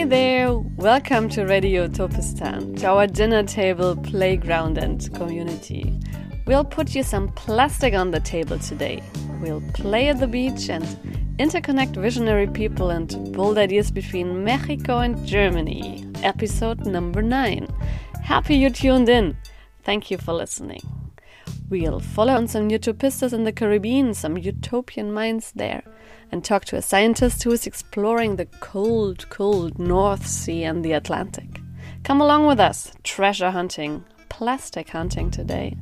Hey there, welcome to Radio Utopistan, to our dinner table, playground, and community. We'll put you some plastic on the table today. We'll play at the beach and interconnect visionary people and bold ideas between Mexico and Germany. Episode number 9. Happy you tuned in. Thank you for listening. We'll follow on some utopistas in the Caribbean, some utopian minds there, and talk to a scientist who is exploring the cold, cold North Sea and the Atlantic. Come along with us, treasure hunting, plastic hunting today.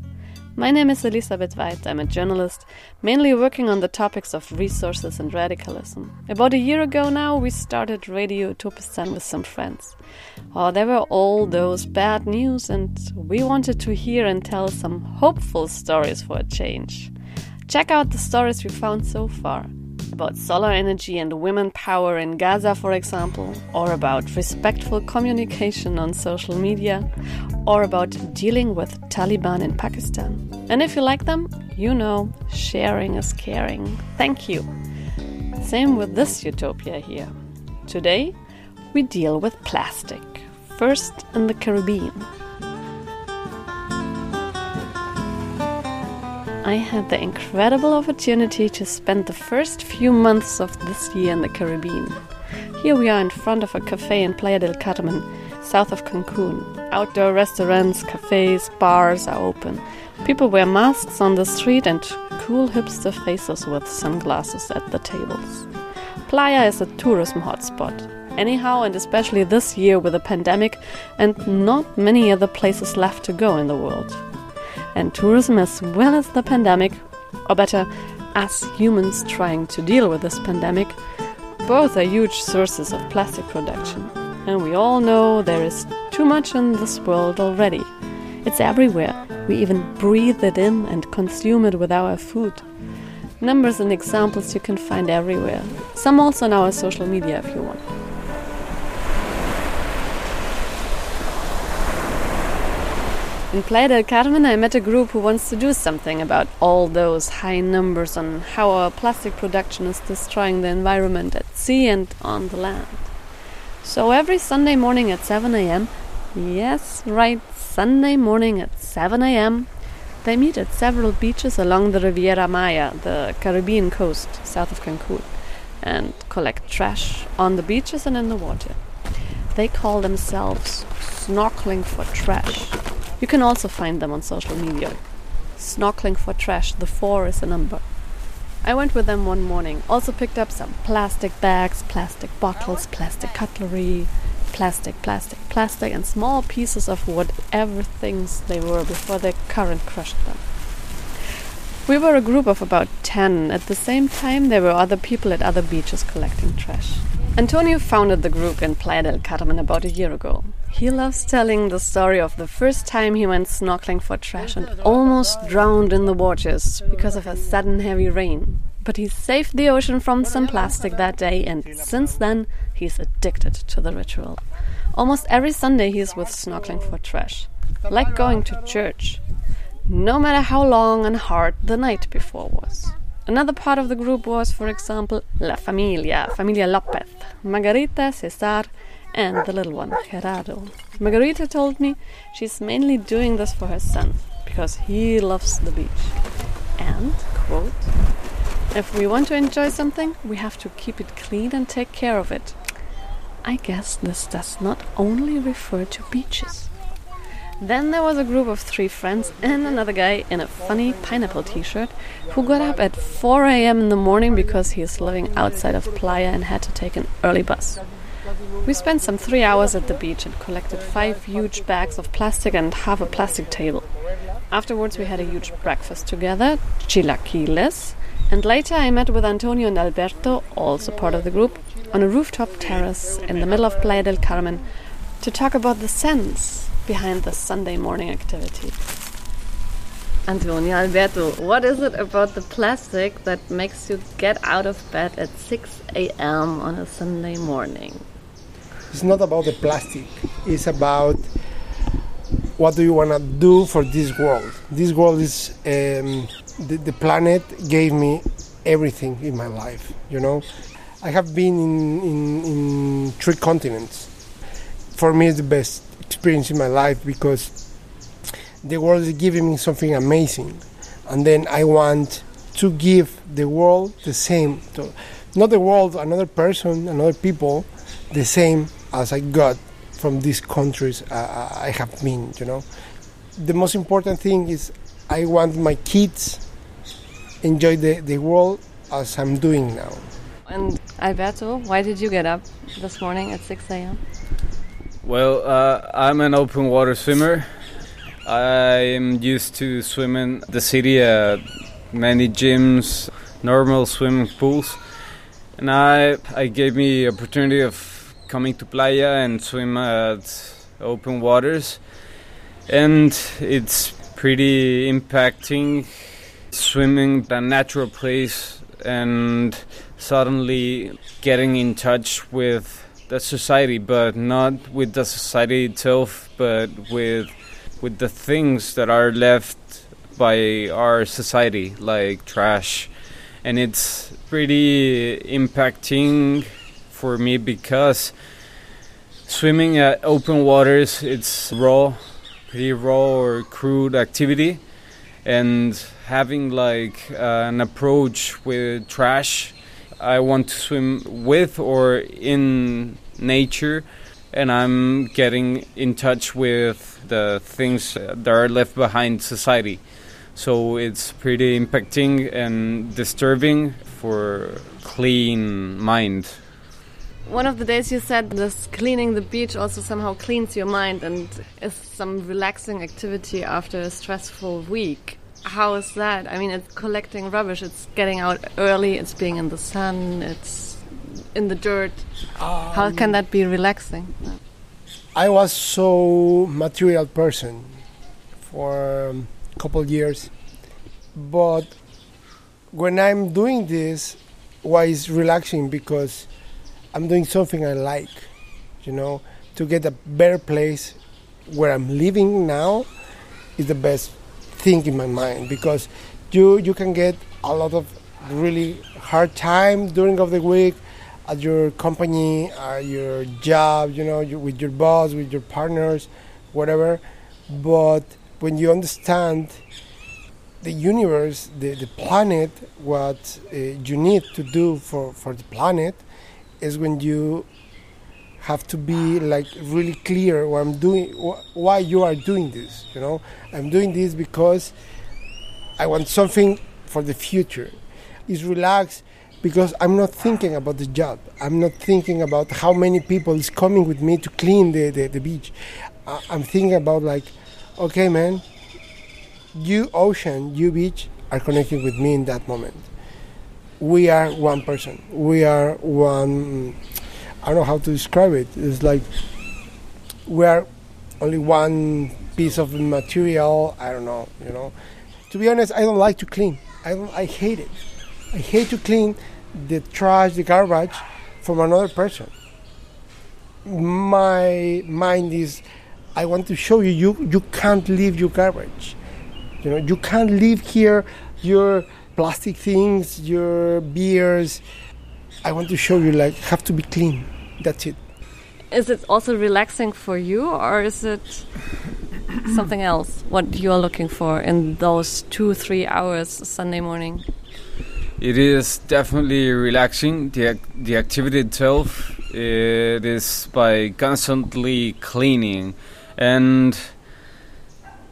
My name is Elisabeth Weid. I'm a journalist, mainly working on the topics of resources and radicalism. About a year ago now, we started Radio Utopistan with some friends. Oh, there were all those bad news, and we wanted to hear and tell some hopeful stories for a change. Check out the stories we found so far about solar energy and women power in Gaza, for example, or about respectful communication on social media, or about dealing with Taliban in Pakistan. And if you like them, you know, sharing is caring. Thank you. Same with this utopia here. Today, we deal with plastic, first in the Caribbean. I had the incredible opportunity to spend the first few months of this year in the Caribbean. Here we are in front of a cafe in Playa del Carmen, south of Cancun. Outdoor restaurants, cafes, bars are open. People wear masks on the street and cool hipster faces with sunglasses at the tables. Playa is a tourism hotspot. Anyhow, and especially this year with a pandemic and not many other places left to go in the world and tourism as well as the pandemic, or better, us humans trying to deal with this pandemic, both are huge sources of plastic production. And we all know there is too much in this world already. It's everywhere. We even breathe it in and consume it with our food. Numbers and examples you can find everywhere. Some also on our social media if you want. In Playa del Carmen, I met a group who wants to do something about all those high numbers on how our plastic production is destroying the environment at sea and on the land. So every Sunday morning at 7 a.m., yes, right, Sunday morning at 7 a.m., they meet at several beaches along the Riviera Maya, the Caribbean coast south of Cancun, and collect trash on the beaches and in the water. They call themselves snorkeling for trash. You can also find them on social media. Snorkeling for trash, the four is a number. I went with them one morning, also picked up some plastic bags, plastic bottles, plastic cutlery, plastic, plastic, plastic, and small pieces of whatever things they were before the current crushed them. We were a group of about 10. At the same time, there were other people at other beaches collecting trash. Antonio founded the group in Playa del Carmen about a year ago. He loves telling the story of the first time he went snorkeling for trash and almost drowned in the waters because of a sudden heavy rain. But he saved the ocean from some plastic that day, and since then, he's addicted to the ritual. Almost every Sunday, he is with snorkeling for trash, like going to church, no matter how long and hard the night before was. Another part of the group was, for example, La Familia, Familia Lopez, Margarita, Cesar, and the little one, Gerardo. Margarita told me she's mainly doing this for her son because he loves the beach. And, quote, if we want to enjoy something, we have to keep it clean and take care of it. I guess this does not only refer to beaches. Then there was a group of three friends and another guy in a funny pineapple t shirt who got up at 4 am in the morning because he is living outside of Playa and had to take an early bus. We spent some three hours at the beach and collected five huge bags of plastic and half a plastic table. Afterwards, we had a huge breakfast together, chilaquiles, and later I met with Antonio and Alberto, also part of the group, on a rooftop terrace in the middle of Playa del Carmen to talk about the sense behind the Sunday morning activity. Antonio, Alberto, what is it about the plastic that makes you get out of bed at 6 a.m. on a Sunday morning? It's not about the plastic. It's about what do you want to do for this world. This world is um, the, the planet gave me everything in my life. You know, I have been in, in, in three continents. For me, it's the best experience in my life because the world is giving me something amazing, and then I want to give the world the same. To, not the world, another person, another people, the same as I got from these countries uh, I have been. You know, the most important thing is I want my kids enjoy the, the world as I'm doing now. And Alberto, why did you get up this morning at 6 a.m.? Well, uh, I'm an open water swimmer. I'm used to swimming the city at many gyms, normal swimming pools, and I I gave me opportunity of coming to playa and swim at open waters, and it's pretty impacting swimming the natural place and suddenly getting in touch with the society, but not with the society itself, but with with the things that are left by our society, like trash, and it's pretty impacting for me because swimming at open waters it's raw, pretty raw or crude activity, and having like uh, an approach with trash I want to swim with or in nature, and I'm getting in touch with the things that are left behind society. So it's pretty impacting and disturbing for clean mind. One of the days you said this cleaning the beach also somehow cleans your mind and is some relaxing activity after a stressful week. How is that? I mean, it's collecting rubbish. It's getting out early. It's being in the sun. It's in the dirt. Um, How can that be relaxing? I was so material person for a couple years, but when I'm doing this, why is relaxing? Because I'm doing something I like, you know, to get a better place where I'm living now is the best thing in my mind because you you can get a lot of really hard time during of the week at your company, at your job, you know, you, with your boss, with your partners, whatever. But when you understand the universe, the, the planet, what uh, you need to do for, for the planet is when you have to be like really clear what I'm doing, wh- why you are doing this. You know, I'm doing this because I want something for the future. Is relaxed because I'm not thinking about the job. I'm not thinking about how many people is coming with me to clean the, the, the beach. Uh, I'm thinking about like, okay, man, you ocean, you beach are connecting with me in that moment. We are one person. We are one I don't know how to describe it. It's like we are only one piece of material. I don't know. You know, to be honest, I don't like to clean. I I hate it. I hate to clean the trash, the garbage from another person. My mind is, I want to show you, you you can't leave your garbage. You know, you can't leave here your plastic things, your beers. I want to show you like have to be clean that's it. Is it also relaxing for you, or is it something else? What you are looking for in those two, three hours Sunday morning? It is definitely relaxing. the The activity itself it is by constantly cleaning, and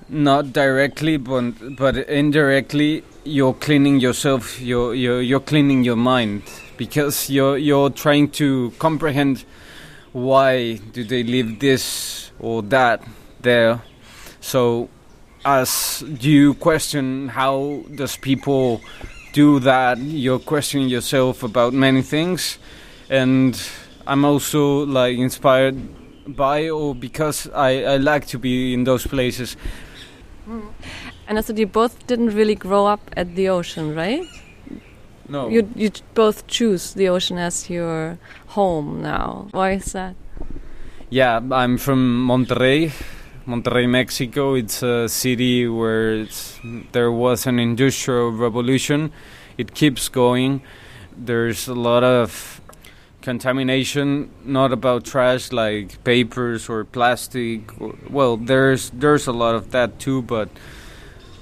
not directly, but but indirectly, you're cleaning yourself. You're you're, you're cleaning your mind because you're you're trying to comprehend why do they leave this or that there. So as you question how does people do that, you're questioning yourself about many things, and I'm also like inspired by or because I, I like to be in those places. Mm. And I said you both didn't really grow up at the ocean, right? No. You you both choose the ocean as your home now. Why is that? Yeah, I'm from Monterrey, Monterrey, Mexico. It's a city where there was an industrial revolution. It keeps going. There's a lot of contamination, not about trash like papers or plastic. Or, well, there's there's a lot of that too, but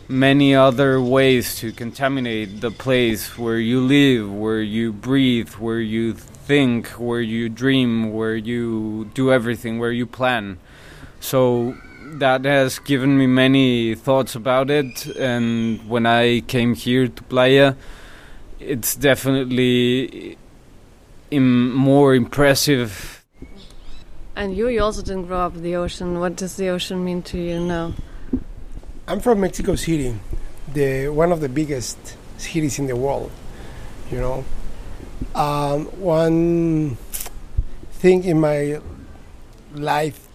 many other ways to contaminate the place where you live, where you breathe, where you think, where you dream, where you do everything, where you plan. So that has given me many thoughts about it. And when I came here to Playa, it's definitely Im- more impressive. And you, you also didn't grow up with the ocean. What does the ocean mean to you now? I'm from Mexico City, the one of the biggest cities in the world. You know, um, one thing in my life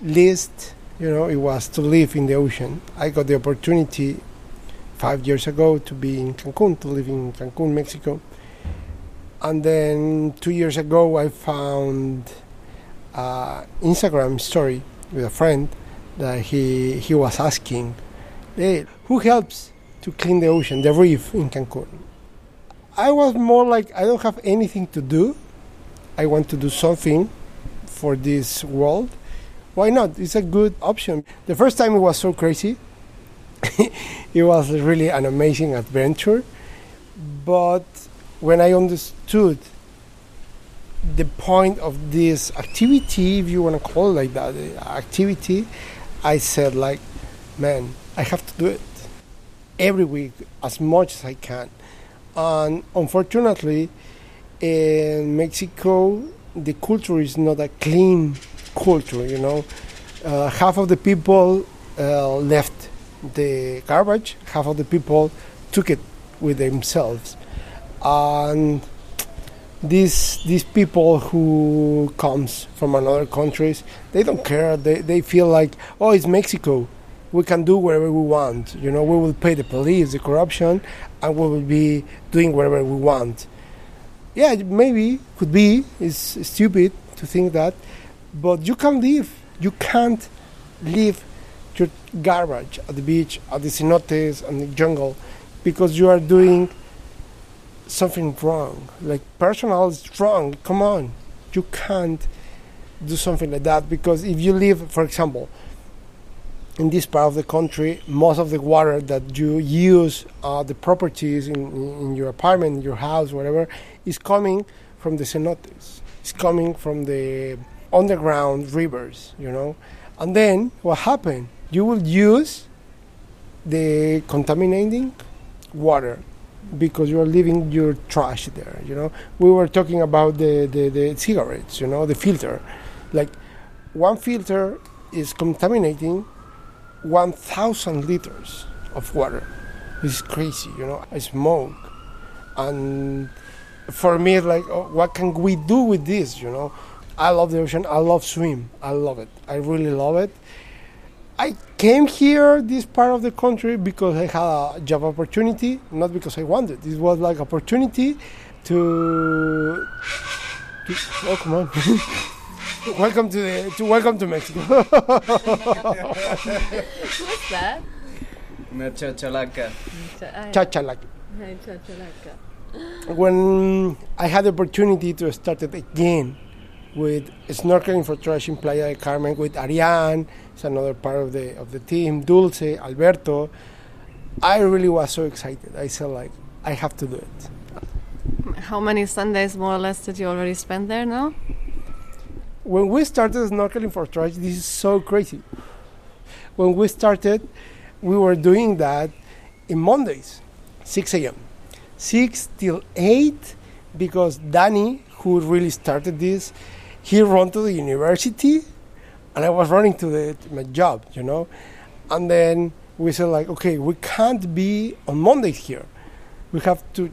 list, you know, it was to live in the ocean. I got the opportunity five years ago to be in Cancun, to live in Cancun, Mexico. And then two years ago, I found uh, Instagram story with a friend that he he was asking, "Hey, who helps to clean the ocean, the reef in Cancun?" I was more like, I don't have anything to do. I want to do something for this world. Why not? It's a good option. The first time it was so crazy. it was really an amazing adventure. But when I understood the point of this activity, if you want to call it like that, activity, I said like, man, I have to do it every week as much as I can. And unfortunately, in Mexico, the culture is not a clean culture. You know, uh, half of the people uh, left the garbage, half of the people took it with themselves, and these these people who comes from another countries, they don't care. They they feel like, oh, it's Mexico we can do whatever we want. You know, we will pay the police, the corruption, and we will be doing whatever we want. Yeah, maybe could be. It's stupid to think that, but you can live. You can't leave your garbage at the beach, at the cenotes, and the jungle, because you are doing something wrong. Like personal is wrong. Come on, you can't do something like that because if you live, for example, in this part of the country, most of the water that you use, uh, the properties in, in your apartment, your house, whatever, is coming from the cenotes. It's coming from the underground rivers, you know. And then what happened? You will use the contaminating water because you are leaving your trash there, you know. We were talking about the, the, the cigarettes, you know, the filter. Like one filter is contaminating 1,000 liters of water. It's crazy, you know. I smoke, and for me, it's like, oh, what can we do with this? You know, I love the ocean. I love swim. I love it. I really love it. I came here, this part of the country, because I had a job opportunity, not because I wanted. It was like opportunity to. to oh, come on. welcome to the to welcome to Mexico. What's that? Una chachalaca. Chachalak. When I had the opportunity to start it again with snorkeling for trash in Playa del Carmen with Ariane, it's another part of the of the team, Dulce, Alberto. I really was so excited. I said like I have to do it. How many Sundays more or less did you already spend there now? When we started snorkeling for trash, this is so crazy. When we started, we were doing that in Mondays, 6 a.m. 6 till 8, because Danny, who really started this, he ran to the university, and I was running to, the, to my job, you know. And then we said like, okay, we can't be on Mondays here. We have to,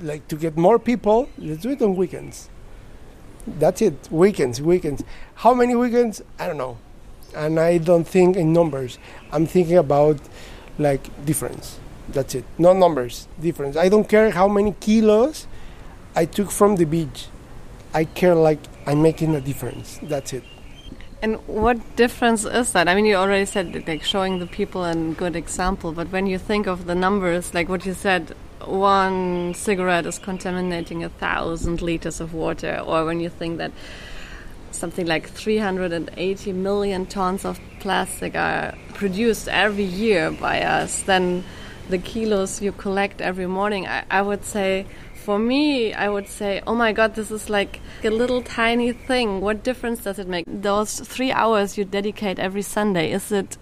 like, to get more people. Let's do it on weekends that's it. Weekends, weekends. How many weekends? I don't know. And I don't think in numbers. I'm thinking about like difference. That's it. Not numbers, difference. I don't care how many kilos I took from the beach. I care like I'm making a difference. That's it. And what difference is that? I mean, you already said like showing the people a good example, but when you think of the numbers, like what you said, one cigarette is contaminating a thousand liters of water, or when you think that something like 380 million tons of plastic are produced every year by us, then the kilos you collect every morning, I, I would say for me, I would say, oh my god, this is like a little tiny thing. What difference does it make? Those three hours you dedicate every Sunday, is it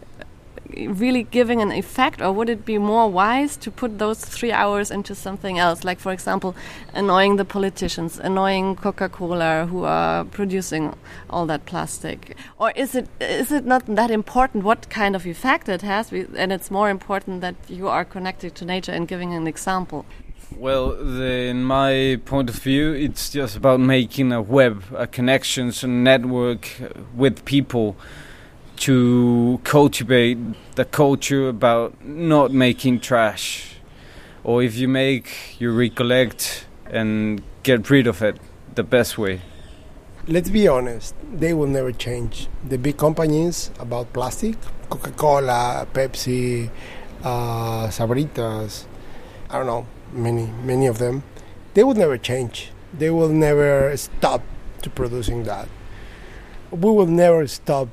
really giving an effect, or would it be more wise to put those three hours into something else? Like, for example, annoying the politicians, annoying Coca Cola who are producing all that plastic? Or is it, is it not that important what kind of effect it has? And it's more important that you are connected to nature and giving an example. Well, the, in my point of view, it's just about making a web, a connections, a network uh, with people to cultivate the culture about not making trash. Or if you make, you recollect and get rid of it the best way. Let's be honest, they will never change. The big companies about plastic, Coca Cola, Pepsi, uh, Sabritas, I don't know, many, many of them, they will never change. They will never stop to producing that. We will never stop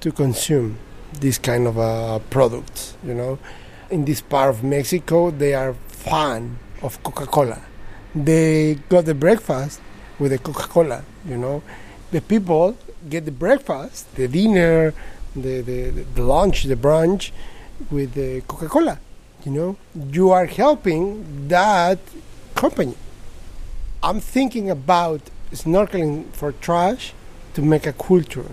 to consume this kind of uh, products. You know, in this part of Mexico, they are fan of Coca-Cola. They got the breakfast with the Coca-Cola. You know, the people get the breakfast, the dinner, the the, the lunch, the brunch with the Coca-Cola. You know, you are helping that company. I'm thinking about snorkeling for trash to make a culture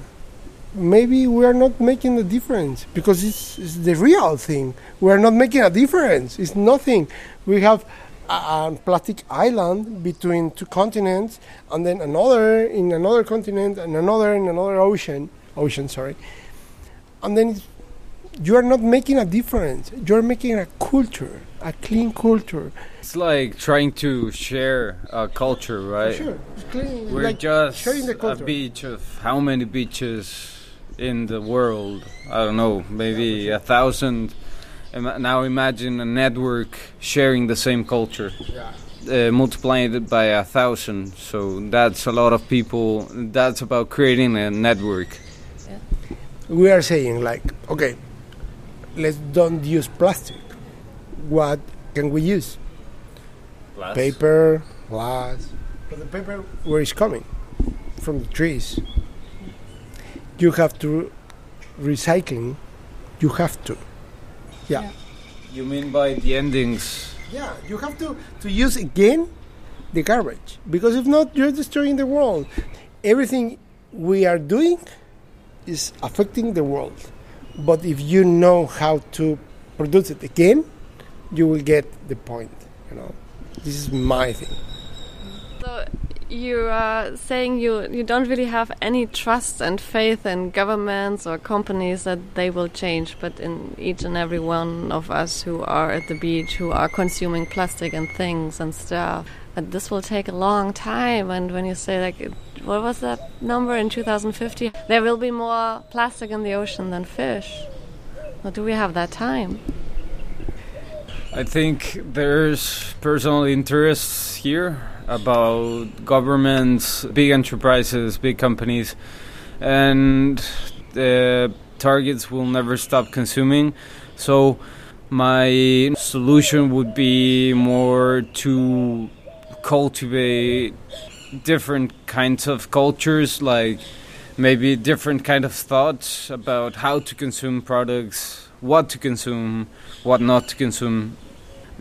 maybe we are not making a difference because it's, it's, the real thing. We are not making a difference. It's nothing. We have a, a, plastic island between two continents, and then another in another continent, and another in another ocean. Ocean, sorry. And then you are not making a difference. You are making a culture, a clean culture. It's like trying to share a culture, right? Sure. Clean, We're like just a beach of how many beaches in the world. I don't know, maybe a thousand. Now imagine a network sharing the same culture. Yeah. Uh, multiplying it by a thousand, so that's a lot of people. That's about creating a network. Yeah. We are saying like, okay, let's don't use plastic. What can we use? Glass. Paper, glass. But the paper, where is coming? From the trees you have to recycling. You have to. Yeah. yeah. You mean by the endings? Yeah, you have to to use again the garbage because if not, you're destroying the world. Everything we are doing is affecting the world. But if you know how to produce it again, you will get the point. You know, this is my thing. So you are saying you you don't really have any trust and faith in governments or companies that they will change, but in each and every one of us who are at the beach, who are consuming plastic and things and stuff. This will take a long time. And when you say like, what was that number in 2050? There will be more plastic in the ocean than fish. Well, do we have that time? I think there's personal interests here about governments, big enterprises, big companies, and the targets will never stop consuming. So, my solution would be more to cultivate different kinds of cultures, like maybe different kind of thoughts about how to consume products, what to consume, what not to consume,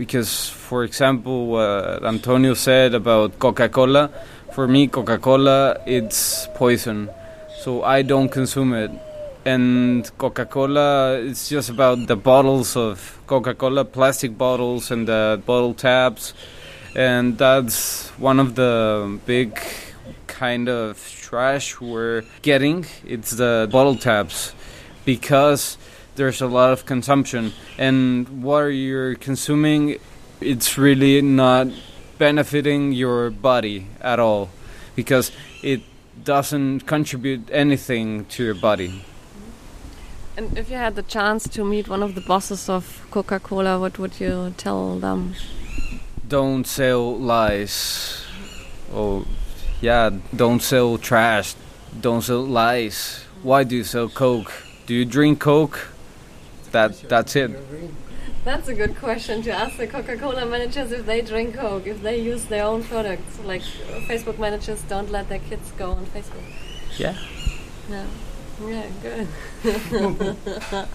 because, for example, what Antonio said about Coca Cola, for me, Coca Cola it's poison, so I don't consume it. And Coca Cola, it's just about the bottles of Coca Cola, plastic bottles, and the bottle tabs. And that's one of the big kind of trash we're getting. It's the bottle tabs because there's a lot of consumption and what you're consuming it's really not benefiting your body at all because it doesn't contribute anything to your body and if you had the chance to meet one of the bosses of coca-cola what would you tell them don't sell lies. Oh, yeah, don't sell trash. Don't sell lies. Why do you sell Coke? Do you drink Coke? That that's it. That's a good question to ask the Coca-Cola managers if they drink Coke, if they use their own products. Like Facebook managers don't let their kids go on Facebook. Yeah. Yeah. Yeah, good.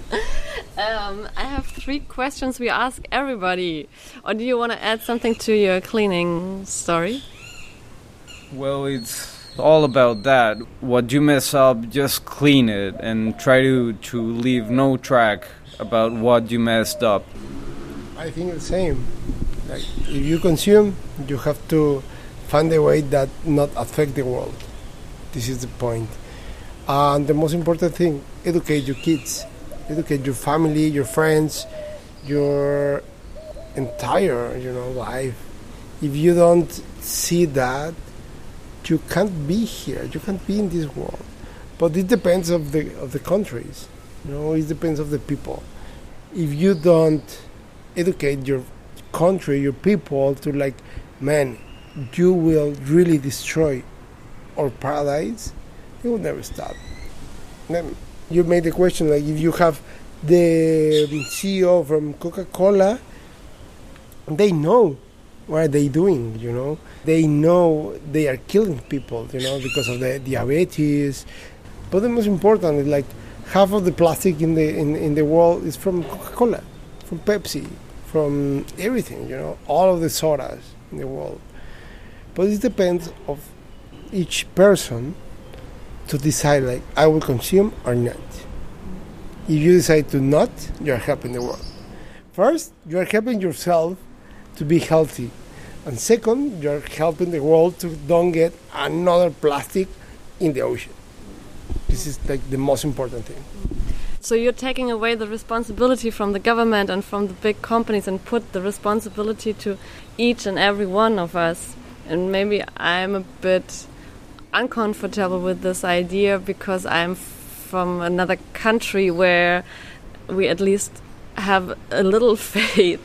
um, I have three questions we ask everybody. Or do you want to add something to your cleaning story? Well, it's all about that. What you mess up, just clean it and try to, to leave no track about what you messed up. I think the same. Like if you consume, you have to find a way that not affect the world. This is the point. And the most important thing, educate your kids, educate your family, your friends, your entire, you know, life. If you don't see that, you can't be here. You can't be in this world. But it depends of the of the countries. You know, it depends of the people. If you don't educate your country, your people to like, man, you will really destroy our paradise it will never stop. Then you made the question like if you have the CEO from Coca-Cola, they know what are they doing, you know. They know they are killing people, you know, because of the diabetes. But the most important is like half of the plastic in the in, in the world is from Coca-Cola, from Pepsi, from everything, you know, all of the sodas in the world. But it depends of each person to decide like I will consume or not. If you decide to not, you are helping the world. First, you are helping yourself to be healthy. And second, you are helping the world to don't get another plastic in the ocean. This is like the most important thing. So you're taking away the responsibility from the government and from the big companies and put the responsibility to each and every one of us. And maybe I'm a bit uncomfortable with this idea because I'm from another country where we at least have a little faith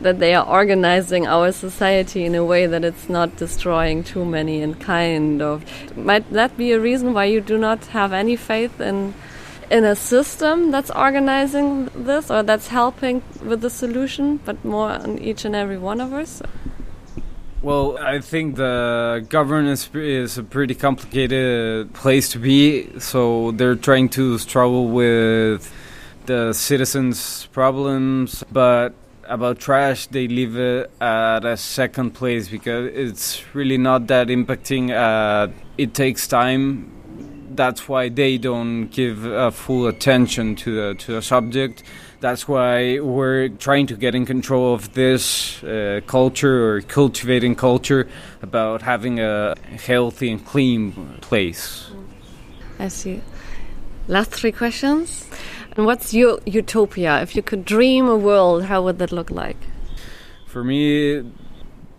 that they are organizing our society in a way that it's not destroying too many and kind of might that be a reason why you do not have any faith in in a system that's organizing this or that's helping with the solution but more on each and every one of us well, I think the governance is a pretty complicated place to be. So they're trying to struggle with the citizens' problems, but about trash, they leave it at a second place because it's really not that impacting. Uh, it takes time. That's why they don't give uh, full attention to the to the subject that's why we're trying to get in control of this uh, culture or cultivating culture about having a healthy and clean place. I see. Last three questions. And what's your utopia? If you could dream a world, how would that look like? For me,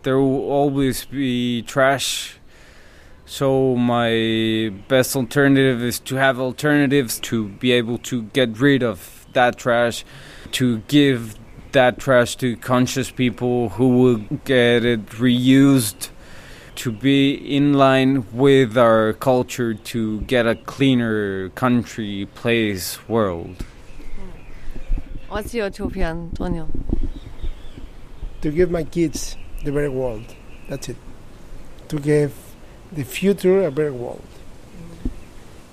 there will always be trash. So my best alternative is to have alternatives to be able to get rid of that trash to give that trash to conscious people who will get it reused to be in line with our culture to get a cleaner country, place, world. What's your utopia, Antonio? To give my kids the better world. That's it. To give the future a better world.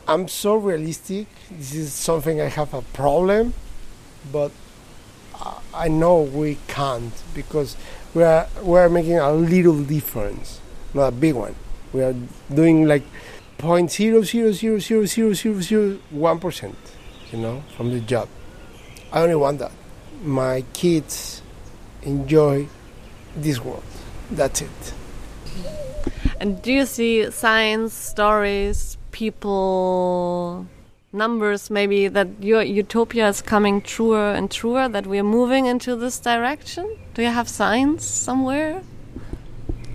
I'm so realistic. This is something I have a problem, but I know we can't because we are we are making a little difference, not a big one. We are doing like point zero zero zero zero zero zero zero one percent, you know, from the job. I only want that. My kids enjoy this world. That's it. And do you see signs, stories, people, numbers maybe that your utopia is coming truer and truer, that we're moving into this direction? Do you have signs somewhere?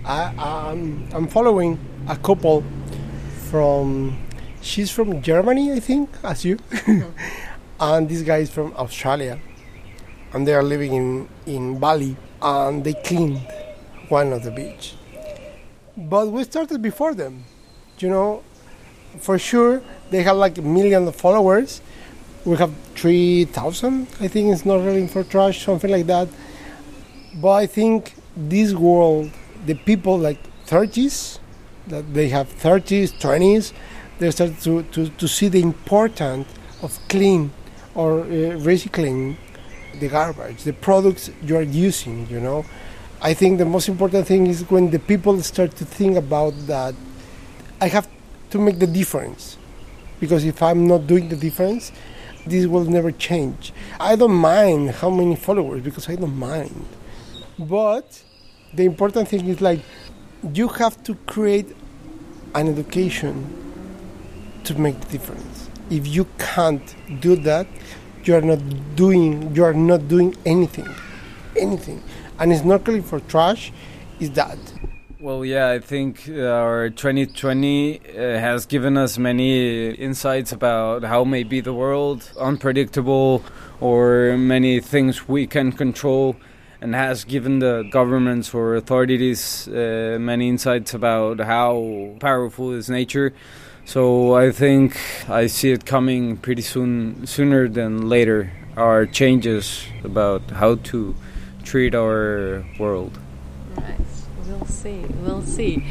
I, I'm, I'm following a couple from, she's from Germany, I think, as you, mm-hmm. and this guy is from Australia, and they are living in, in Bali, and they cleaned one of the beach. But we started before them. You know, for sure they have like a million followers. We have three thousand. I think it's not really for trash, something like that. But I think this world, the people like 30s, that they have 30s, 20s, they start to, to, to see the importance of clean or uh, recycling the garbage, the products you are using, you know. I think the most important thing is when the people start to think about that, I have to make the difference. Because if I'm not doing the difference, this will never change. I don't mind how many followers because I don't mind. But the important thing is like you have to create an education to make the difference. If you can't do that, you are not doing you are not doing anything. Anything. And it's not only for trash, is that. Well, yeah, I think our 2020 uh, has given us many insights about how may be the world unpredictable or many things we can control and has given the governments or authorities uh, many insights about how powerful is nature. So I think I see it coming pretty soon, sooner than later. Our changes about how to treat our world. Right. We'll see. We'll see.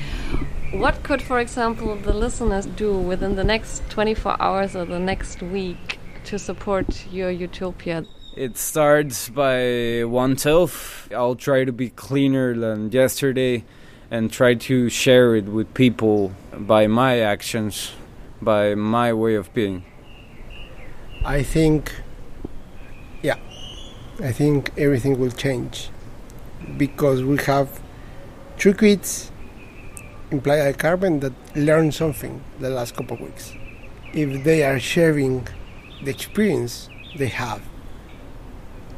What could, for example, the listeners do within the next 24 hours or the next week to support your utopia? It starts by oneself. I'll try to be cleaner than yesterday and try to share it with people by my actions, by my way of being. I think, yeah, I think everything will change because we have three kids in Playa Carmen that learned something the last couple of weeks. If they are sharing the experience they have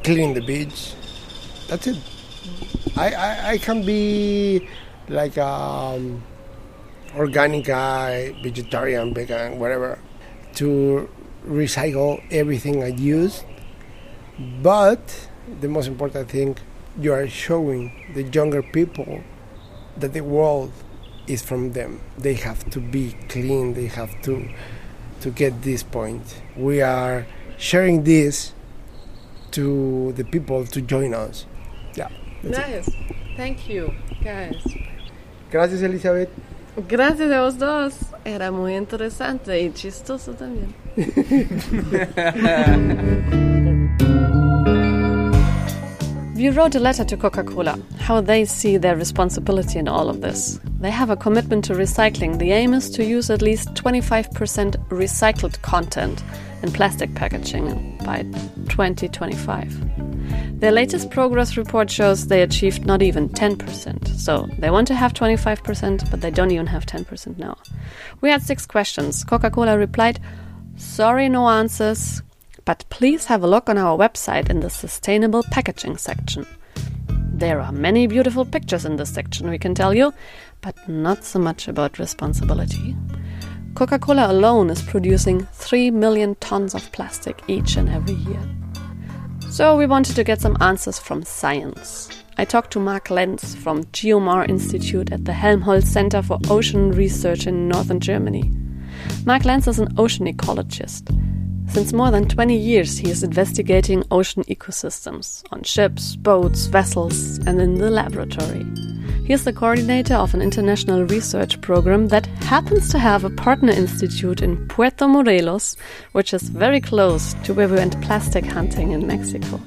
cleaning the beach. That's it. I, I, I can be like um, organic guy, vegetarian, vegan, whatever, to recycle everything I use. But the most important thing, you are showing the younger people that the world is from them. They have to be clean. They have to to get this point. We are sharing this to the people to join us. Yeah. Nice. It. Thank you, guys. Gracias, Elizabeth. Gracias a vos dos. Era muy interesante y chistoso también. We wrote a letter to Coca Cola, how they see their responsibility in all of this. They have a commitment to recycling. The aim is to use at least 25% recycled content in plastic packaging by 2025. Their latest progress report shows they achieved not even 10%. So they want to have 25%, but they don't even have 10% now. We had six questions. Coca Cola replied, Sorry, no answers. But please have a look on our website in the sustainable packaging section. There are many beautiful pictures in this section, we can tell you, but not so much about responsibility. Coca Cola alone is producing 3 million tons of plastic each and every year. So we wanted to get some answers from science. I talked to Mark Lenz from Geomar Institute at the Helmholtz Center for Ocean Research in northern Germany. Mark Lenz is an ocean ecologist. Since more than 20 years, he is investigating ocean ecosystems on ships, boats, vessels, and in the laboratory. He is the coordinator of an international research program that happens to have a partner institute in Puerto Morelos, which is very close to where we went plastic hunting in Mexico.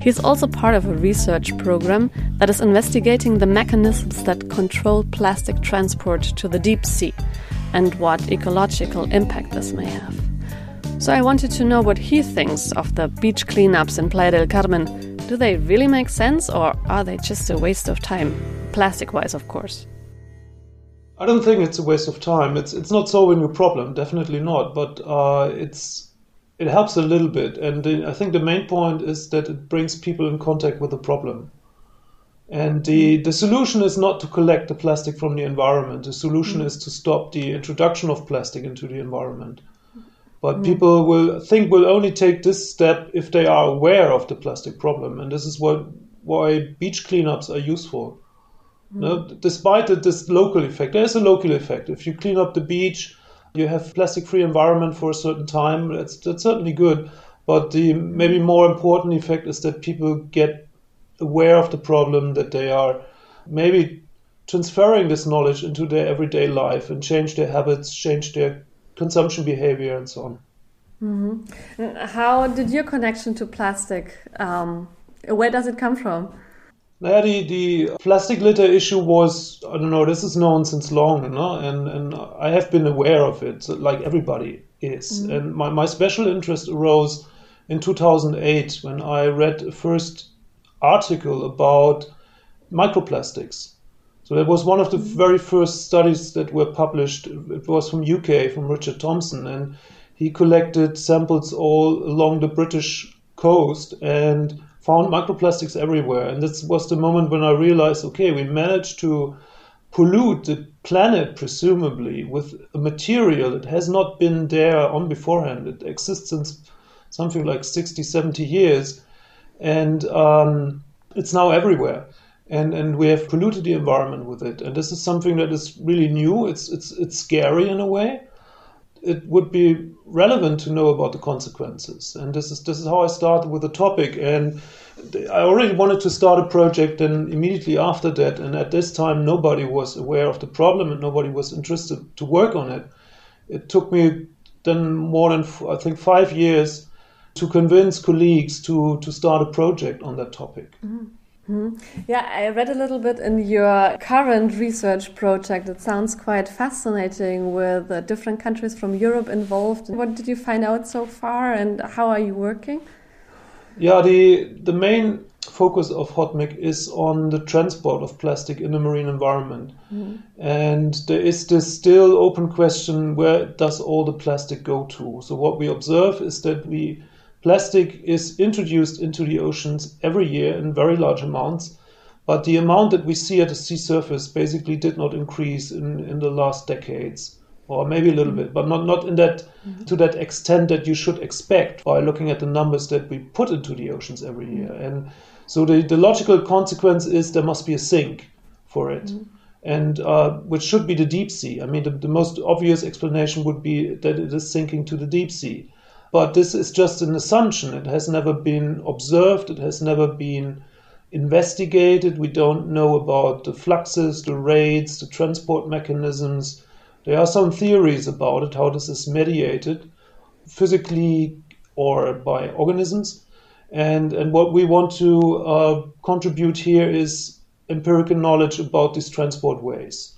He is also part of a research program that is investigating the mechanisms that control plastic transport to the deep sea and what ecological impact this may have. So I wanted to know what he thinks of the beach cleanups in Playa del Carmen. Do they really make sense or are they just a waste of time? Plastic wise, of course. I don't think it's a waste of time. It's it's not solving a problem, definitely not. But uh, it's it helps a little bit, and I think the main point is that it brings people in contact with the problem. And the, the solution is not to collect the plastic from the environment. The solution mm. is to stop the introduction of plastic into the environment. But mm. people will think will only take this step if they are aware of the plastic problem, and this is what why beach cleanups are useful. Mm. No, despite the, this local effect, there is a local effect. If you clean up the beach, you have plastic-free environment for a certain time. That's that's certainly good. But the maybe more important effect is that people get aware of the problem, that they are maybe transferring this knowledge into their everyday life and change their habits, change their consumption behavior, and so on. Mm-hmm. How did your connection to plastic? Um, where does it come from? Yeah, the, the plastic litter issue was, I don't know, this is known since long, you know, and, and I have been aware of it, like everybody is. Mm-hmm. And my, my special interest arose in 2008 when I read a first article about microplastics. So that was one of the very first studies that were published. It was from UK, from Richard Thompson, and he collected samples all along the British coast and found microplastics everywhere. And this was the moment when I realized, okay, we managed to pollute the planet, presumably, with a material that has not been there on beforehand. It exists since something like 60, 70 years. And um, it's now everywhere. And, and we have polluted the environment with it. And this is something that is really new. It's, it's, it's scary in a way. It would be relevant to know about the consequences. And this is, this is how I started with the topic. And I already wanted to start a project, and immediately after that, and at this time, nobody was aware of the problem and nobody was interested to work on it. It took me then more than, I think, five years to convince colleagues to, to start a project on that topic. Mm-hmm. Mm-hmm. Yeah, I read a little bit in your current research project. It sounds quite fascinating with uh, different countries from Europe involved. What did you find out so far, and how are you working? Yeah, the the main focus of HOTMIC is on the transport of plastic in the marine environment. Mm-hmm. And there is this still open question where does all the plastic go to? So, what we observe is that we plastic is introduced into the oceans every year in very large amounts, but the amount that we see at the sea surface basically did not increase in, in the last decades or maybe a little bit, but not, not in that mm-hmm. to that extent that you should expect by looking at the numbers that we put into the oceans every year. And so the, the logical consequence is there must be a sink for it. Mm-hmm. And uh, which should be the deep sea. I mean, the, the most obvious explanation would be that it is sinking to the deep sea. But this is just an assumption. It has never been observed, it has never been investigated. We don't know about the fluxes, the rates, the transport mechanisms there are some theories about it, how this is mediated physically or by organisms. And, and what we want to uh, contribute here is empirical knowledge about these transport ways.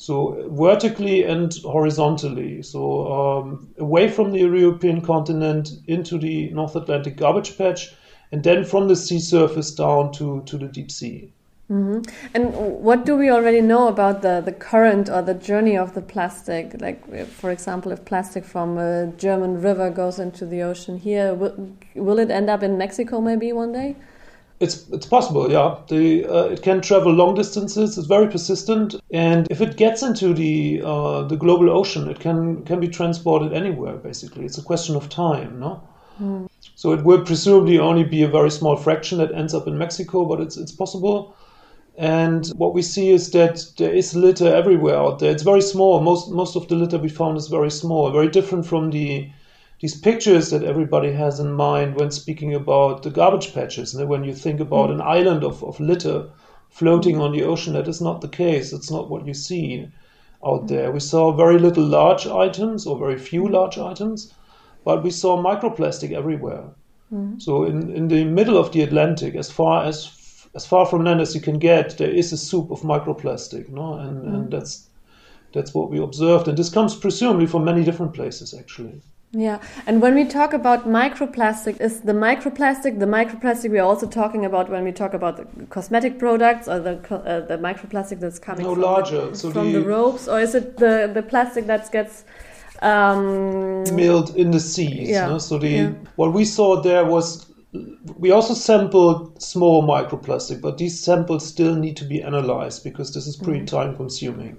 So vertically and horizontally. So um, away from the European continent into the North Atlantic garbage patch, and then from the sea surface down to, to the deep sea. Mm -hmm. And what do we already know about the, the current or the journey of the plastic? Like, for example, if plastic from a German river goes into the ocean here, will, will it end up in Mexico maybe one day? It's it's possible, yeah. The uh, it can travel long distances. It's very persistent, and if it gets into the uh, the global ocean, it can can be transported anywhere. Basically, it's a question of time, no. Mm. So it will presumably only be a very small fraction that ends up in Mexico, but it's it's possible. And what we see is that there is litter everywhere out there. It's very small. Most most of the litter we found is very small, very different from the these pictures that everybody has in mind when speaking about the garbage patches. When you think about mm. an island of, of litter floating on the ocean, that is not the case. It's not what you see out there. We saw very little large items or very few large items, but we saw microplastic everywhere. Mm. So in, in the middle of the Atlantic, as far as as far from land as you can get, there is a soup of microplastic, no? and, mm. and that's that's what we observed, and this comes presumably from many different places, actually. Yeah, and when we talk about microplastic, is the microplastic the microplastic we are also talking about when we talk about the cosmetic products or the uh, the microplastic that's coming no, from, larger. The, so from the, the, ropes, or is it the the plastic that gets um, milled in the seas? Yeah. No? So the yeah. what we saw there was we also sampled small microplastic, but these samples still need to be analyzed because this is pretty mm. time consuming.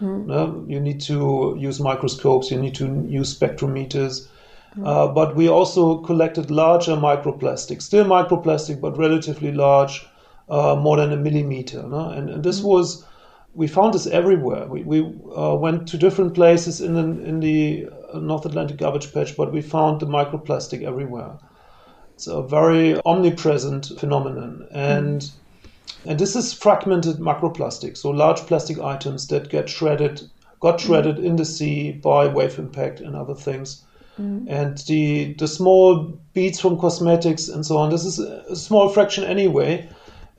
Mm. No? You need to use microscopes, you need to use spectrometers. Mm. Uh, but we also collected larger microplastics, still microplastic, but relatively large, uh, more than a millimeter. No? And, and this was, we found this everywhere. We, we uh, went to different places in the, in the North Atlantic garbage patch, but we found the microplastic everywhere. It's a very omnipresent phenomenon. And mm. And this is fragmented macroplastic, so large plastic items that get shredded, got shredded mm. in the sea by wave impact and other things. Mm. And the the small beads from cosmetics and so on. This is a small fraction anyway,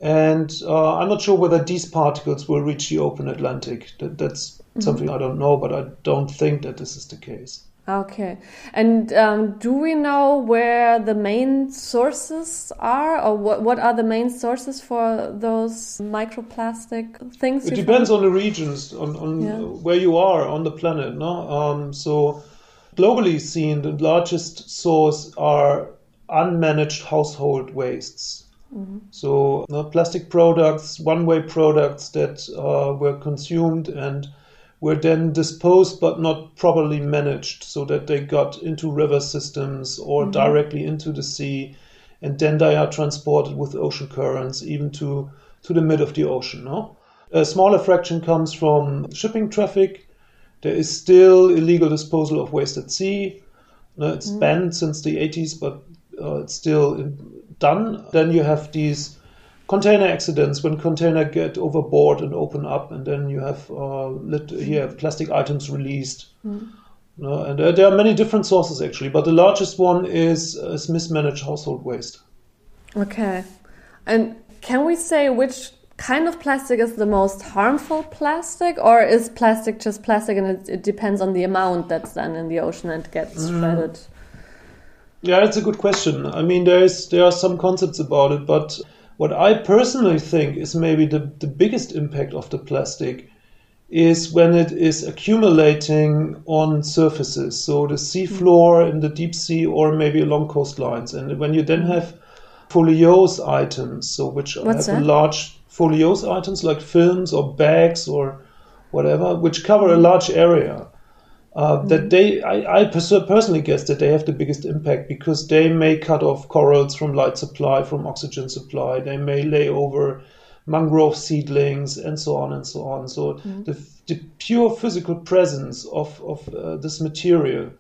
and uh, I'm not sure whether these particles will reach the open Atlantic. That, that's mm-hmm. something I don't know, but I don't think that this is the case. Okay. And um, do we know where the main sources are, or what, what are the main sources for those microplastic things? It depends on the regions, on, on yeah. where you are on the planet. No, um, so globally seen, the largest source are unmanaged household wastes. Mm-hmm. So, plastic products, one-way products that uh, were consumed and were then disposed but not properly managed so that they got into river systems or mm-hmm. directly into the sea and then they are transported with ocean currents even to, to the mid of the ocean. No? A smaller fraction comes from shipping traffic. There is still illegal disposal of waste at sea. No, it's mm-hmm. banned since the 80s, but uh, it's still done. Then you have these container accidents when container get overboard and open up, and then you have uh, lit, you have plastic items released. Mm. Uh, and uh, there are many different sources actually, but the largest one is, is mismanaged household waste. Okay, and can we say which kind of plastic is the most harmful plastic, or is plastic just plastic and it, it depends on the amount that's then in the ocean and gets mm. shredded? Yeah, it's a good question. I mean, there is there are some concepts about it, but what I personally think is maybe the, the biggest impact of the plastic is when it is accumulating on surfaces, so the seafloor mm. in the deep sea or maybe along coastlines. And when you then have foliose items, so which What's have large foliose items like films or bags or whatever, which cover a mm. large area. Uh, that mm-hmm. they, I, I personally guess that they have the biggest impact because they may cut off corals from light supply, from oxygen supply. They may lay over mangrove seedlings and so on and so on. So mm-hmm. the, the pure physical presence of, of uh, this material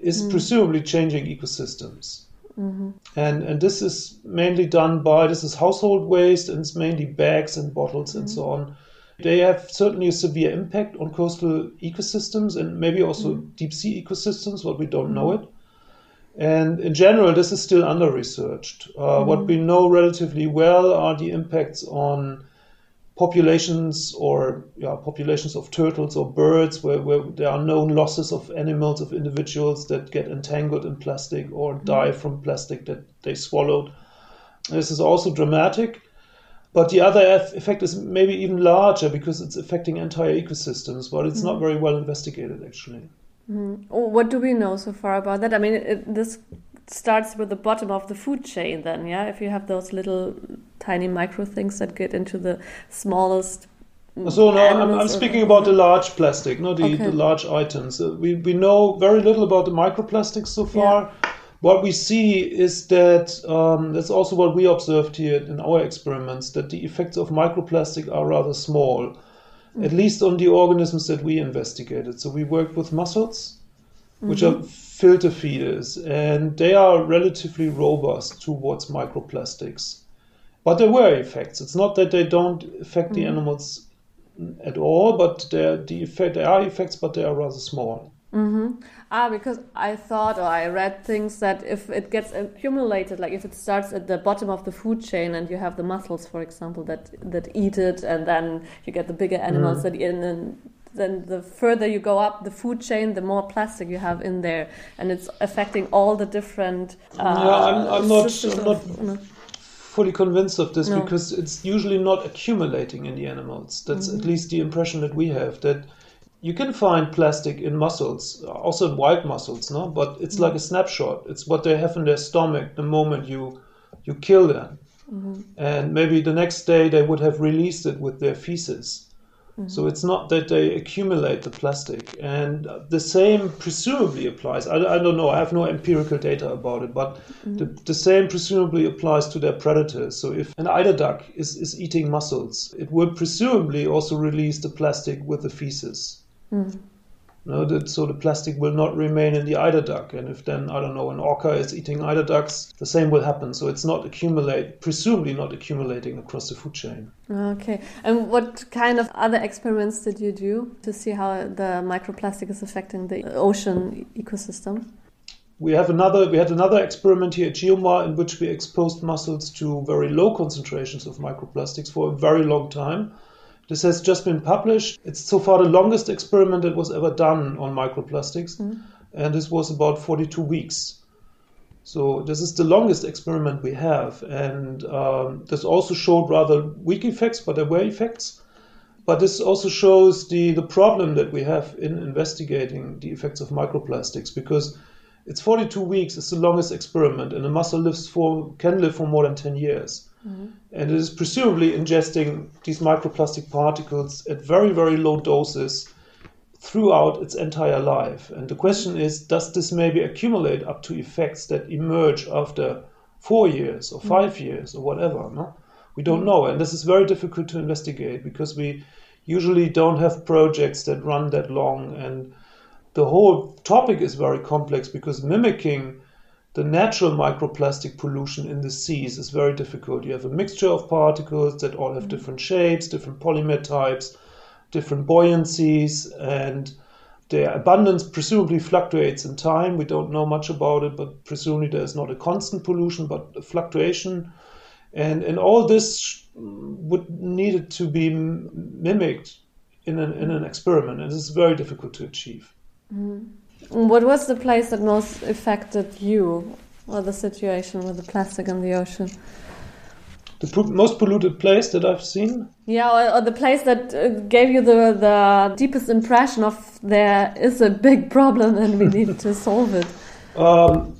is mm-hmm. presumably changing ecosystems. Mm-hmm. And and this is mainly done by this is household waste and it's mainly bags and bottles and mm-hmm. so on they have certainly a severe impact on coastal ecosystems and maybe also mm. deep sea ecosystems, but we don't know mm-hmm. it. And in general, this is still under researched. Uh, mm. What we know relatively well are the impacts on populations or yeah, populations of turtles or birds where, where there are known losses of animals, of individuals that get entangled in plastic or die from plastic that they swallowed. This is also dramatic. But the other effect is maybe even larger because it's affecting entire ecosystems, but it's mm. not very well investigated actually. Mm. What do we know so far about that? I mean, it, this starts with the bottom of the food chain, then, yeah? If you have those little tiny micro things that get into the smallest. So, no, I'm, I'm speaking about the large plastic, not the, okay. the large items. Uh, we, we know very little about the microplastics so far. Yeah what we see is that um, that's also what we observed here in our experiments that the effects of microplastic are rather small, mm-hmm. at least on the organisms that we investigated. So we worked with mussels, which mm-hmm. are filter feeders, and they are relatively robust towards microplastics. But there were effects. It's not that they don't affect mm-hmm. the animals at all, but the effect, there are effects, but they are rather small. Mm-hmm. Ah, because I thought or I read things that if it gets accumulated, like if it starts at the bottom of the food chain and you have the mussels, for example, that that eat it, and then you get the bigger animals mm. that eat, and then then the further you go up the food chain, the more plastic you have in there, and it's affecting all the different. Uh, yeah, I'm, I'm not. I'm not of, fully convinced of this no. because it's usually not accumulating in the animals. That's mm -hmm. at least the impression that we have that you can find plastic in mussels, also in wild mussels, no? But it's mm-hmm. like a snapshot. It's what they have in their stomach the moment you you kill them, mm-hmm. and maybe the next day they would have released it with their feces. So it's not that they accumulate the plastic. And the same presumably applies. I, I don't know, I have no empirical data about it, but the, the same presumably applies to their predators. So if an eider duck is, is eating mussels, it will presumably also release the plastic with the feces. Hmm. No, that, so the plastic will not remain in the eider duck. And if then, I don't know, an orca is eating eider ducks, the same will happen. So it's not accumulate, presumably not accumulating across the food chain. Okay. And what kind of other experiments did you do to see how the microplastic is affecting the ocean ecosystem? We have another. We had another experiment here at Geomar in which we exposed mussels to very low concentrations of microplastics for a very long time. This has just been published. It's so far the longest experiment that was ever done on microplastics, and this was about 42 weeks. So this is the longest experiment we have, and um, this also showed rather weak effects, but there were effects. But this also shows the, the problem that we have in investigating the effects of microplastics because it's 42 weeks, it's the longest experiment, and a mussel lives for, can live for more than 10 years. And it is presumably ingesting these microplastic particles at very, very low doses throughout its entire life. And the question is does this maybe accumulate up to effects that emerge after four years or five years or whatever? No? We don't mm. know. And this is very difficult to investigate because we usually don't have projects that run that long. And the whole topic is very complex because mimicking the natural microplastic pollution in the seas is very difficult. You have a mixture of particles that all have mm-hmm. different shapes, different polymer types, different buoyancies, and their abundance presumably fluctuates in time. We don't know much about it, but presumably there's not a constant pollution, but a fluctuation. And, and all this would needed to be mimicked in an, in an experiment, and this is very difficult to achieve. Mm-hmm. What was the place that most affected you, or the situation with the plastic in the ocean? The po- most polluted place that I've seen Yeah, or, or the place that uh, gave you the, the deepest impression of there is a big problem and we need to solve it. Um,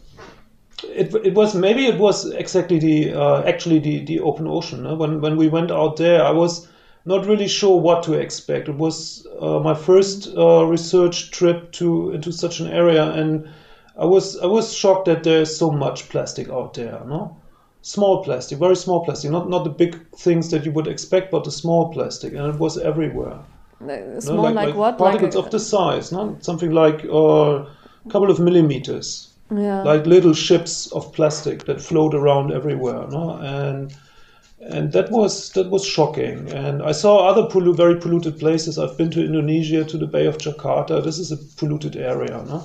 it, it was maybe it was exactly the uh, actually the, the open ocean. no? When when we went out there, I was not really sure what to expect. It was uh, my first uh, research trip to into such an area, and I was I was shocked that there's so much plastic out there. No, small plastic, very small plastic, not not the big things that you would expect, but the small plastic, and it was everywhere. Uh, No, Small like, what? Particles like of the size, no? something like uh, a couple of millimeters yeah. like little ships of plastic that float around everywhere, no? And and that was that was shocking. And I saw other pollu- very polluted places. I've been to Indonesia, to the Bay of Jakarta. This is a polluted area, no?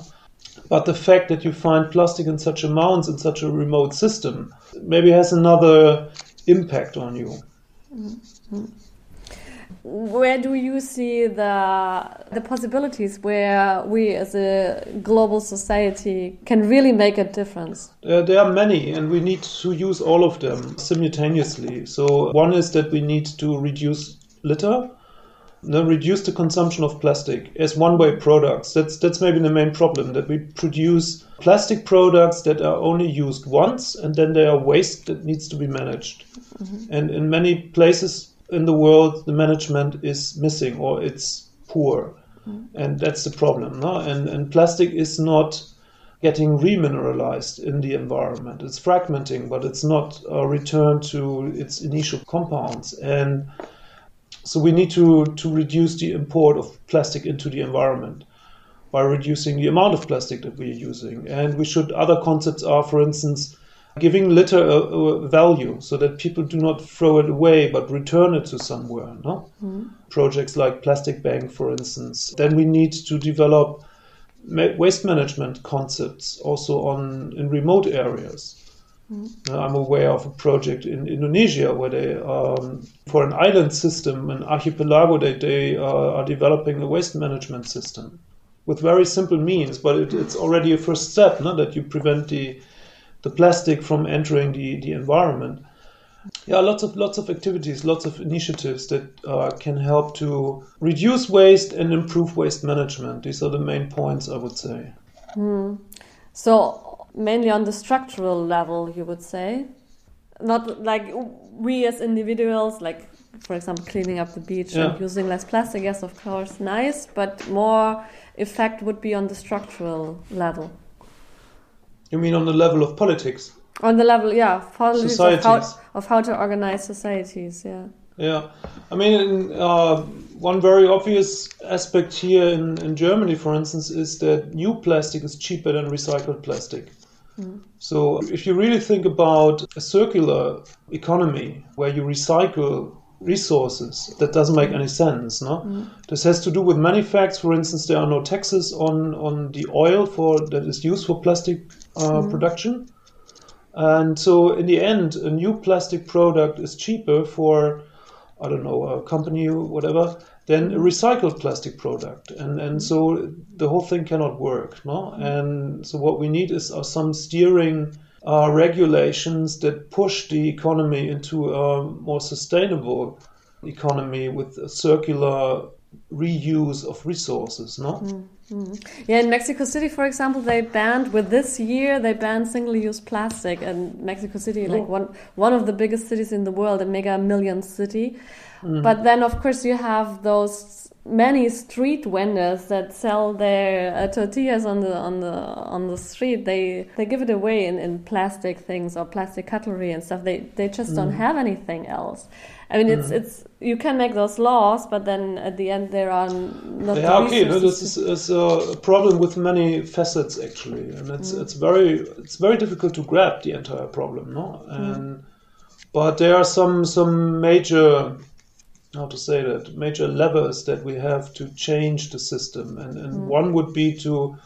But the fact that you find plastic in such amounts in such a remote system maybe has another impact on you. Mm-hmm. Where do you see the the possibilities where we as a global society can really make a difference? Uh, there are many, and we need to use all of them simultaneously. So, one is that we need to reduce litter, then reduce the consumption of plastic as one-way products. That's that's maybe the main problem that we produce plastic products that are only used once, and then they are waste that needs to be managed. And in many places in the world, the management is missing or it's poor, and that's the problem. No? And and plastic is not getting remineralized in the environment. It's fragmenting, but it's not uh, returned to its initial compounds. And so we need to, to reduce the import of plastic into the environment by reducing the amount of plastic that we are using. And we should, other concepts are, for instance, giving litter a, a value so that people do not throw it away but return it to somewhere. No? Projects like Plastic Bank, for instance. Then we need to develop waste management concepts also on in remote areas. Uh, I'm aware of a project in Indonesia where they, um, for an island system, an archipelago, they, they uh, are developing a waste management system with very simple means, but it, it's already a first step, no? that you prevent the, the plastic from entering the, the environment. Yeah, lots of lots of activities, lots of initiatives that uh, can help to reduce waste and improve waste management. These are the main points, I would say. So mainly on the structural level, you would say, not like we as individuals, like for example, cleaning up the beach Yeah. and using less plastic. Yes, of course, nice, but more effect would be on the structural level. You mean on the level of politics? On the level, yeah, policies of how, of how to organize societies. Yeah. Yeah, I mean, uh, one very obvious aspect here in, in Germany, for instance, is that new plastic is cheaper than recycled plastic. So, if you really think about a circular economy where you recycle resources, that doesn't make any sense. No, this has to do with many facts. For instance, there are no taxes on on the oil for that is used for plastic uh, production. And so, in the end, a new plastic product is cheaper for, I don't know, a company or whatever, than a recycled plastic product. And and so the whole thing cannot work, no. And so what we need is some steering uh, regulations that push the economy into a more sustainable economy with a circular reuse of resources, no. Yeah, in Mexico City, for example, they banned with this year they banned single-use plastic, and Mexico City, like Oh. one one of the biggest cities in the world, a mega million city. Mm-hmm. But then, of course, you have those many street vendors that sell their uh, tortillas on the on the on the street. They they give it away in, in plastic things or plastic cutlery and stuff. They they just don't Mm-hmm. have anything else. I mean, it's mm. it's you can make those laws, but then at the end there are not. Yeah, okay. No, this is, is a problem with many facets actually, and it's mm. it's very it's very difficult to grab the entire problem, no. Mm. And but there are some some major how to say that major levers that we have to change the system, and and one would be to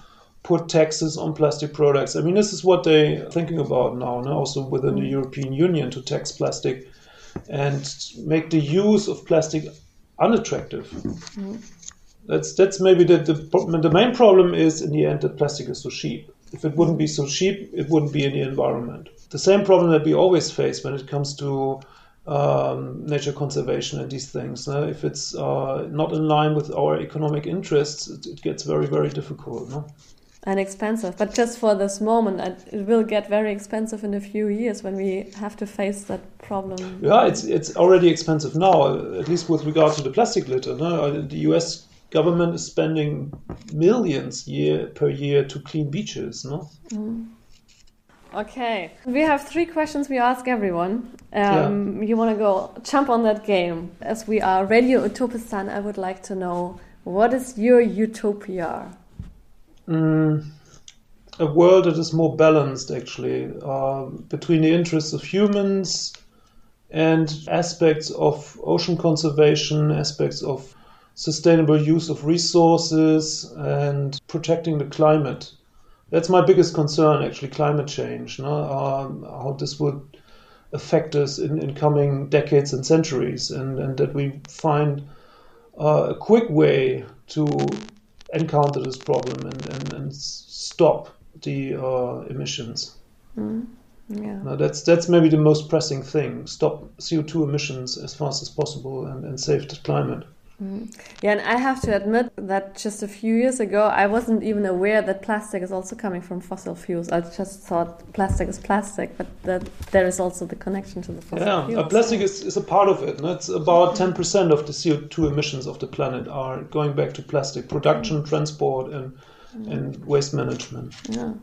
put taxes on plastic products. I mean, this is what they're thinking about now, no? also within the European Union to tax plastic and make the use of plastic unattractive. That's that's maybe the, the the main problem is in the end that plastic is so cheap. If it wouldn't be so cheap, it wouldn't be in the environment. The same problem that we always face when it comes to um, nature conservation and these things. no? If it's uh, not in line with our economic interests, it, it gets very very difficult. No? And expensive. But just for this moment, it will get very expensive in a few years when we have to face that problem. Yeah, it's it's already expensive now, at least with regard to the plastic litter. No? The U.S. government is spending millions year per year to clean beaches. No, Okay, we have three questions we ask everyone. Um, You want to go jump on that game? As we are Radio Utopistan, I would like to know what is your utopia? Mm, a world that is more balanced, actually, uh, between the interests of humans and aspects of ocean conservation, aspects of sustainable use of resources, and protecting the climate. That's my biggest concern, actually, climate change. No? Um, how this would affect us in, in coming decades and centuries, and, and that we find uh, a quick way to encounter this problem and, and, and stop the uh, emissions. Yeah. Now that's that's maybe the most pressing thing: stop CO2 emissions as fast as possible and, and save the climate. Yeah, and I have to admit that just a few years ago, I wasn't even aware that plastic is also coming from fossil fuels. I just thought plastic is plastic, but that there is also the connection to the fossil Yeah, fuels. uh, plastic is, is a part of it. No? It's about 10% of the CO2 emissions of the planet are going back to plastic production, transport, and and waste management. Yeah.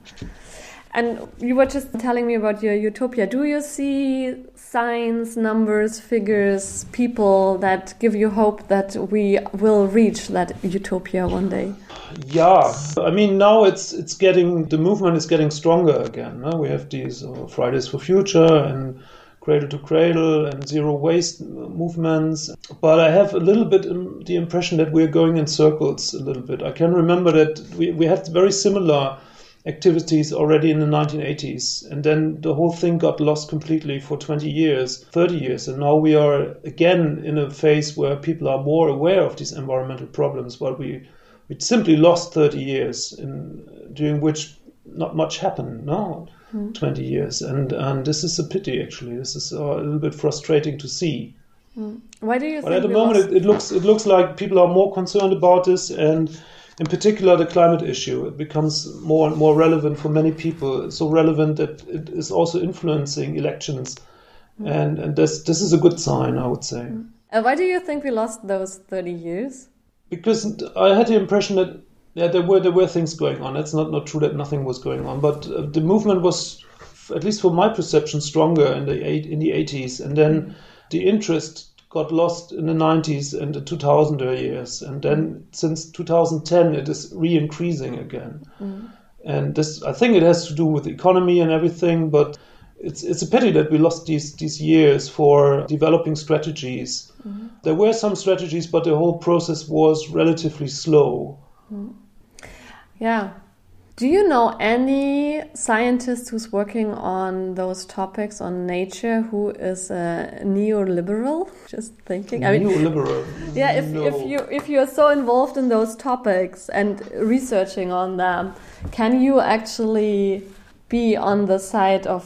And you were just telling me about your utopia. Do you see signs, numbers, figures, people that give you hope that we will reach that utopia one day? Yeah, I mean now it's it's getting the movement is getting stronger again. No? We have these uh, Fridays for Future and Cradle to Cradle and zero waste movements. But I have a little bit um, the impression that we're going in circles a little bit. I can remember that we we had very similar activities already in the 1980s and then the whole thing got lost completely for 20 years 30 years. And now we are again in a phase where people are more aware of these environmental problems but we we simply lost 30 years in during which not much happened no? 20 years. And and this is a pity actually. This is uh, a little bit frustrating to see. Why do you but think at the moment lost- it, it looks it looks like people are more concerned about this and in particular the climate issue it becomes more and more relevant for many people. So relevant that it is also influencing elections. And and this this is a good sign i would say. Uh, why do you think we lost those 30 years? Because I had the impression that yeah, there were there were things going on. It's not not true that nothing was going on, but uh, the movement was, at least for my perception, stronger in the eight in the 80s, and then the interest got lost in the 90s and the 2000 years, and then since 2010 it is re-increasing again. Mm. And this, I think, it has to do with the economy and everything, but it's it's a pity that we lost these these years for developing strategies. Mm-hmm. There were some strategies, but the whole process was relatively slow. Mm. Yeah. Do you know any scientist who's working on those topics on nature who is a neoliberal? Just thinking. I mean, neoliberal. Yeah, if, no. if you if you're so involved in those topics and researching on them, can you actually be on the side of,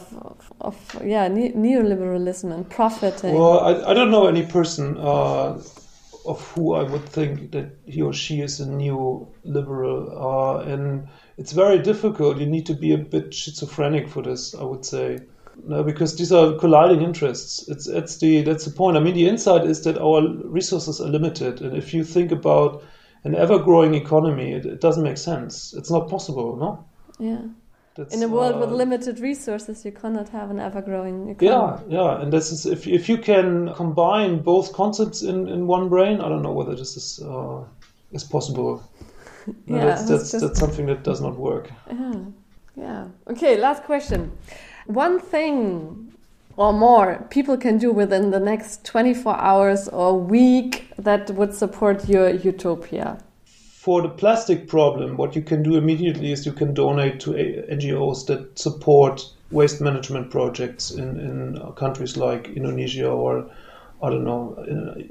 of, yeah ne neoliberalism and profiting? Well, I, I don't know any person uh, of who I would think that he or she is a neoliberal, uh, and it's very difficult. You need to be a bit schizophrenic for this, I would say. No, because these are colliding interests. It's it's the that's the point. I mean, the insight is that our resources are limited, and if you think about an ever-growing economy, it, it doesn't make sense. It's not possible, no? Yeah. That's, in a world uh, with limited resources, you cannot have an ever-growing economy. Yeah, yeah, and this is if if you can combine both concepts in, in one brain. I don't know whether this is uh, is possible. No, yeah, that's that's, just... that's something that does not work. Yeah, yeah. Okay, last question. One thing or more people can do within the next 24 hours or week that would support your utopia for the plastic problem, what you can do immediately is you can donate to eh, NGOs that support waste management projects in, in countries like Indonesia or, I don't know,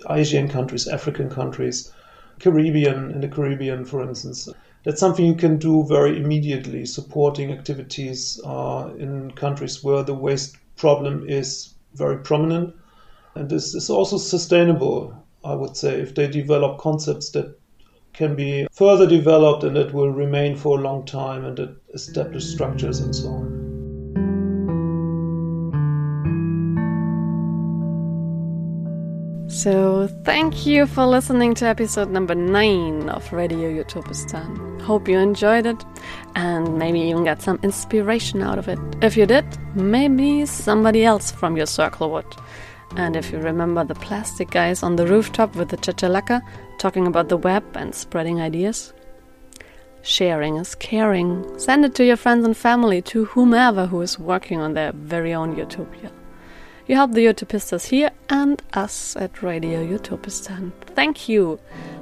Asian countries, African countries, Caribbean, in the Caribbean, for instance. That's something you can do very immediately, supporting activities uh, in countries where the waste problem is very prominent. And this is also sustainable, I would say, if they develop concepts that can be further developed and it will remain for a long time and it establish structures and so on. So, thank you for listening to episode number 9 of Radio Utopistan. Hope you enjoyed it and maybe even got some inspiration out of it. If you did, maybe somebody else from your circle would. And if you remember the plastic guys on the rooftop with the chachalaca talking about the web and spreading ideas, sharing is caring. Send it to your friends and family, to whomever who is working on their very own utopia. You help the Utopistas here and us at Radio Utopistan. Thank you.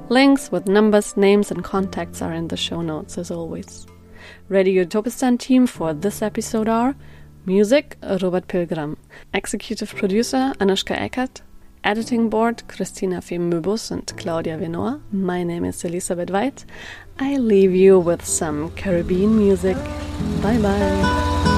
Links with numbers, names, and contacts are in the show notes as always. Radio Utopistan team for this episode are Music Robert Pilgram. Executive Producer Anushka Eckert. Editing Board Christina Fimöbus and Claudia Venoa. My name is Elisabeth White. I leave you with some Caribbean music. Bye bye.